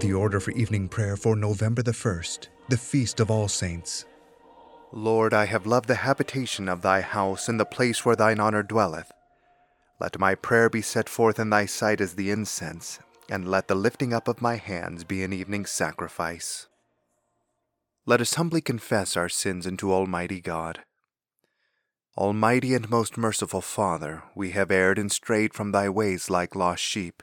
The order for evening prayer for November the 1st, the Feast of All Saints. Lord, I have loved the habitation of thy house and the place where thine honor dwelleth. Let my prayer be set forth in thy sight as the incense, and let the lifting up of my hands be an evening sacrifice. Let us humbly confess our sins unto Almighty God. Almighty and most merciful Father, we have erred and strayed from thy ways like lost sheep.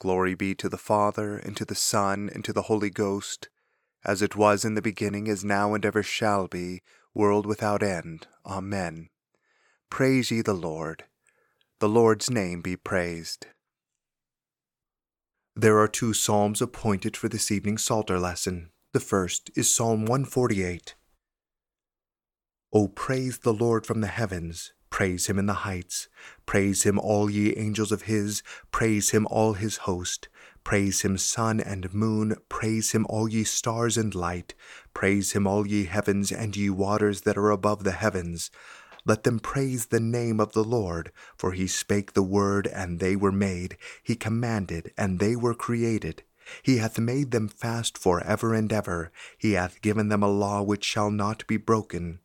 Glory be to the Father, and to the Son, and to the Holy Ghost, as it was in the beginning, is now, and ever shall be, world without end. Amen. Praise ye the Lord. The Lord's name be praised. There are two psalms appointed for this evening's Psalter lesson. The first is Psalm 148. O praise the Lord from the heavens, praise him in the heights, praise him all ye angels of his, praise him all his host, praise him sun and moon, praise him all ye stars and light, praise him all ye heavens and ye waters that are above the heavens. Let them praise the name of the Lord, for he spake the word, and they were made. He commanded, and they were created. He hath made them fast for ever and ever. He hath given them a law which shall not be broken.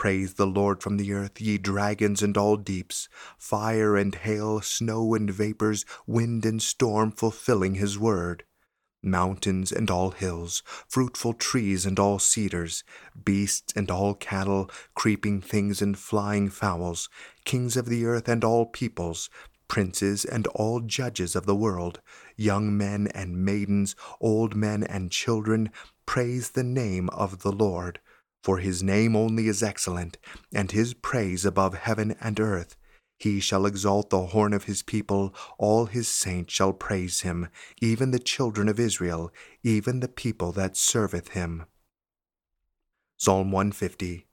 Praise the Lord from the earth, ye dragons and all deeps, fire and hail, snow and vapors, wind and storm, fulfilling his word mountains and all hills, fruitful trees and all cedars, beasts and all cattle, creeping things and flying fowls, kings of the earth and all peoples, princes and all judges of the world, young men and maidens, old men and children, praise the name of the Lord. For his name only is excellent, and his praise above heaven and earth. He shall exalt the horn of his people, all his saints shall praise him, even the children of Israel, even the people that serveth him. Psalm 150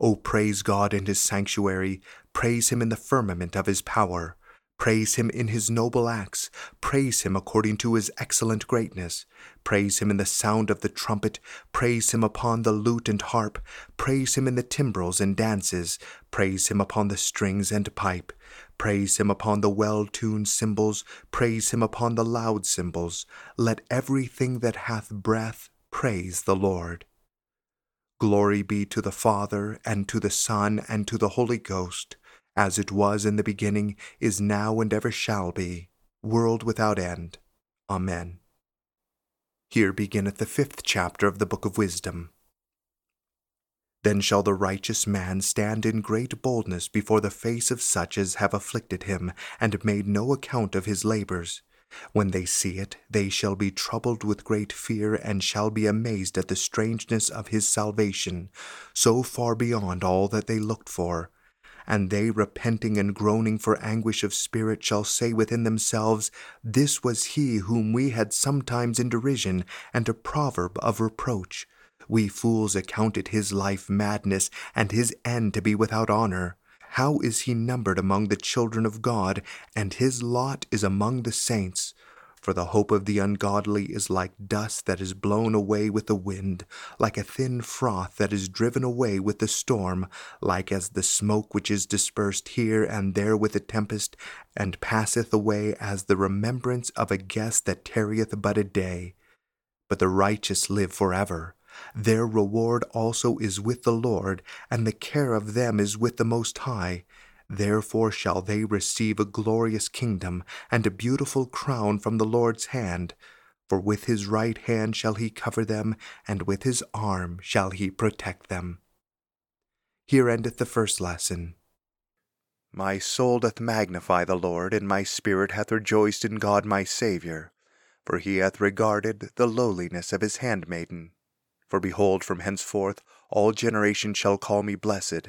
O praise God in his sanctuary, praise him in the firmament of his power. Praise him in his noble acts. Praise him according to his excellent greatness. Praise him in the sound of the trumpet. Praise him upon the lute and harp. Praise him in the timbrels and dances. Praise him upon the strings and pipe. Praise him upon the well tuned cymbals. Praise him upon the loud cymbals. Let everything that hath breath praise the Lord. Glory be to the Father, and to the Son, and to the Holy Ghost as it was in the beginning, is now, and ever shall be, world without end. Amen. Here beginneth the fifth chapter of the Book of Wisdom. Then shall the righteous man stand in great boldness before the face of such as have afflicted him, and made no account of his labors. When they see it, they shall be troubled with great fear and shall be amazed at the strangeness of his salvation, so far beyond all that they looked for. And they, repenting and groaning for anguish of spirit, shall say within themselves, This was he whom we had sometimes in derision, and a proverb of reproach. We fools accounted his life madness, and his end to be without honor. How is he numbered among the children of God, and his lot is among the saints? For the hope of the ungodly is like dust that is blown away with the wind, like a thin froth that is driven away with the storm, like as the smoke which is dispersed here and there with a tempest, and passeth away as the remembrance of a guest that tarrieth but a day. But the righteous live forever. Their reward also is with the Lord, and the care of them is with the Most High. Therefore shall they receive a glorious kingdom, and a beautiful crown from the Lord's hand. For with his right hand shall he cover them, and with his arm shall he protect them. Here endeth the first lesson. My soul doth magnify the Lord, and my spirit hath rejoiced in God my Saviour, for he hath regarded the lowliness of his handmaiden. For behold, from henceforth all generations shall call me blessed.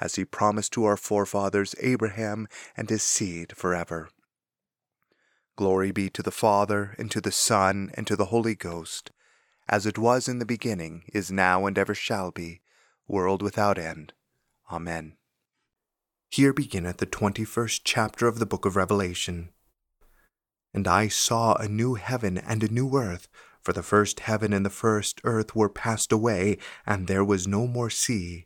as he promised to our forefathers Abraham and his seed forever. Glory be to the Father, and to the Son, and to the Holy Ghost, as it was in the beginning, is now, and ever shall be, world without end. Amen. Here beginneth the twenty first chapter of the book of Revelation. And I saw a new heaven and a new earth for the first heaven and the first earth were passed away, and there was no more sea.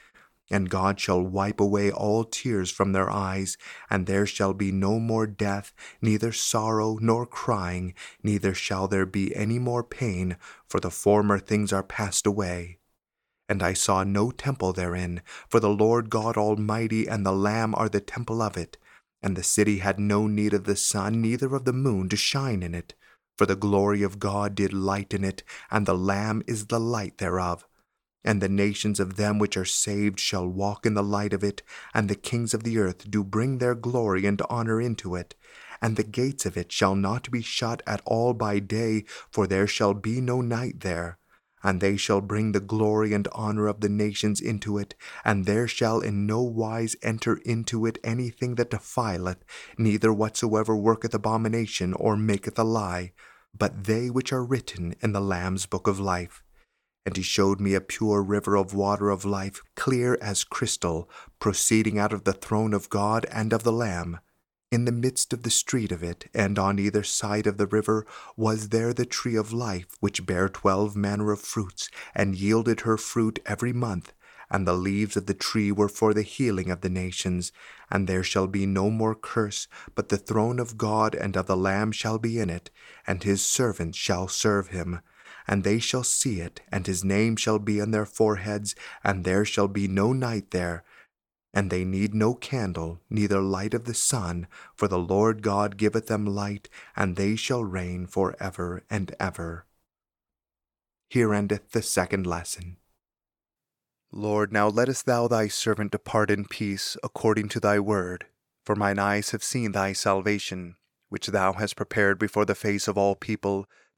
and God shall wipe away all tears from their eyes, and there shall be no more death, neither sorrow nor crying, neither shall there be any more pain, for the former things are passed away. And I saw no temple therein, for the Lord God Almighty and the Lamb are the temple of it. And the city had no need of the sun, neither of the moon to shine in it, for the glory of God did lighten it, and the Lamb is the light thereof. And the nations of them which are saved shall walk in the light of it, and the kings of the earth do bring their glory and honor into it. And the gates of it shall not be shut at all by day, for there shall be no night there. And they shall bring the glory and honor of the nations into it, and there shall in no wise enter into it anything that defileth, neither whatsoever worketh abomination or maketh a lie, but they which are written in the Lamb's book of life. And he showed me a pure river of water of life, clear as crystal, proceeding out of the throne of God and of the Lamb. In the midst of the street of it, and on either side of the river, was there the tree of life, which bare twelve manner of fruits, and yielded her fruit every month. And the leaves of the tree were for the healing of the nations. And there shall be no more curse, but the throne of God and of the Lamb shall be in it, and his servants shall serve him and they shall see it, and his name shall be on their foreheads, and there shall be no night there. And they need no candle, neither light of the sun, for the Lord God giveth them light, and they shall reign for ever and ever. Here endeth the second lesson. Lord, now lettest thou thy servant depart in peace, according to thy word. For mine eyes have seen thy salvation, which thou hast prepared before the face of all people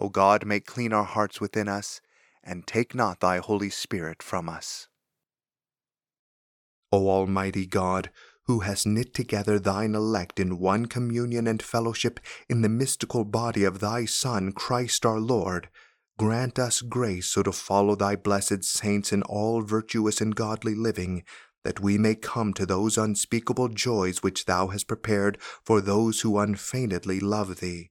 O God, make clean our hearts within us, and take not thy Holy Spirit from us. O Almighty God, who hast knit together thine elect in one communion and fellowship in the mystical body of thy Son, Christ our Lord, grant us grace so to follow thy blessed saints in all virtuous and godly living, that we may come to those unspeakable joys which thou hast prepared for those who unfeignedly love thee,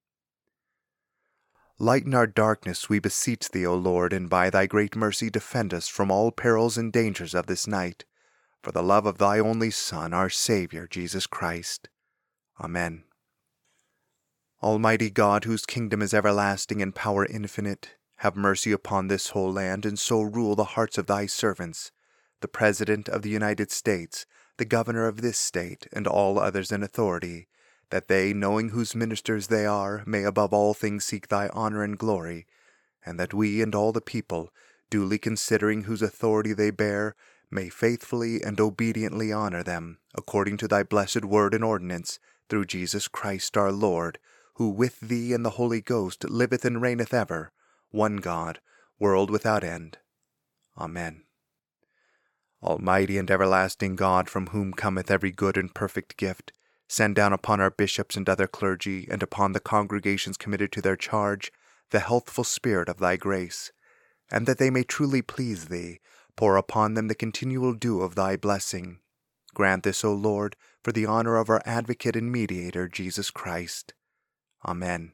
Lighten our darkness, we beseech thee, O Lord, and by thy great mercy defend us from all perils and dangers of this night, for the love of thy only Son, our Saviour, Jesus Christ. Amen. Almighty God, whose kingdom is everlasting and power infinite, have mercy upon this whole land, and so rule the hearts of thy servants, the President of the United States, the Governor of this state, and all others in authority, that they, knowing whose ministers they are, may above all things seek thy honor and glory, and that we and all the people, duly considering whose authority they bear, may faithfully and obediently honor them, according to thy blessed word and ordinance, through Jesus Christ our Lord, who with thee and the Holy Ghost liveth and reigneth ever, one God, world without end. Amen. Almighty and everlasting God, from whom cometh every good and perfect gift, send down upon our bishops and other clergy, and upon the congregations committed to their charge, the healthful spirit of thy grace, and that they may truly please thee, pour upon them the continual dew of thy blessing. Grant this, O Lord, for the honor of our advocate and mediator, Jesus Christ. Amen.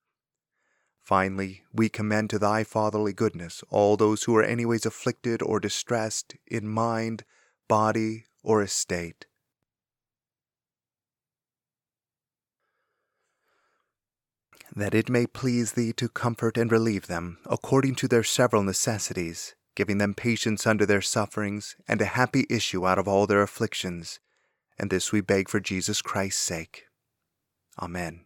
Finally, we commend to thy fatherly goodness all those who are anyways afflicted or distressed in mind, body, or estate. That it may please thee to comfort and relieve them according to their several necessities, giving them patience under their sufferings, and a happy issue out of all their afflictions. And this we beg for Jesus Christ's sake. Amen.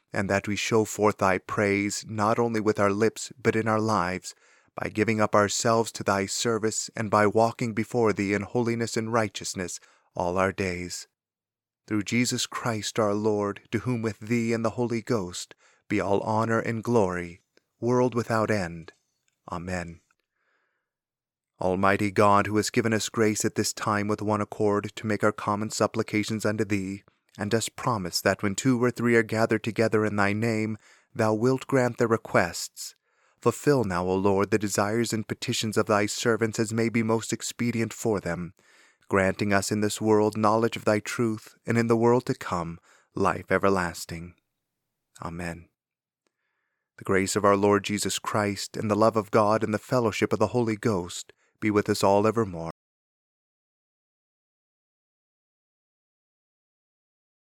and that we show forth thy praise not only with our lips but in our lives, by giving up ourselves to thy service and by walking before thee in holiness and righteousness all our days. Through Jesus Christ our Lord, to whom with thee and the Holy Ghost be all honor and glory, world without end. Amen. Almighty God, who has given us grace at this time with one accord to make our common supplications unto Thee, and dost promise that when two or three are gathered together in Thy name, Thou wilt grant their requests. Fulfill now, O Lord, the desires and petitions of Thy servants as may be most expedient for them, granting us in this world knowledge of Thy truth, and in the world to come life everlasting. Amen. The grace of our Lord Jesus Christ, and the love of God, and the fellowship of the Holy Ghost be with us all evermore.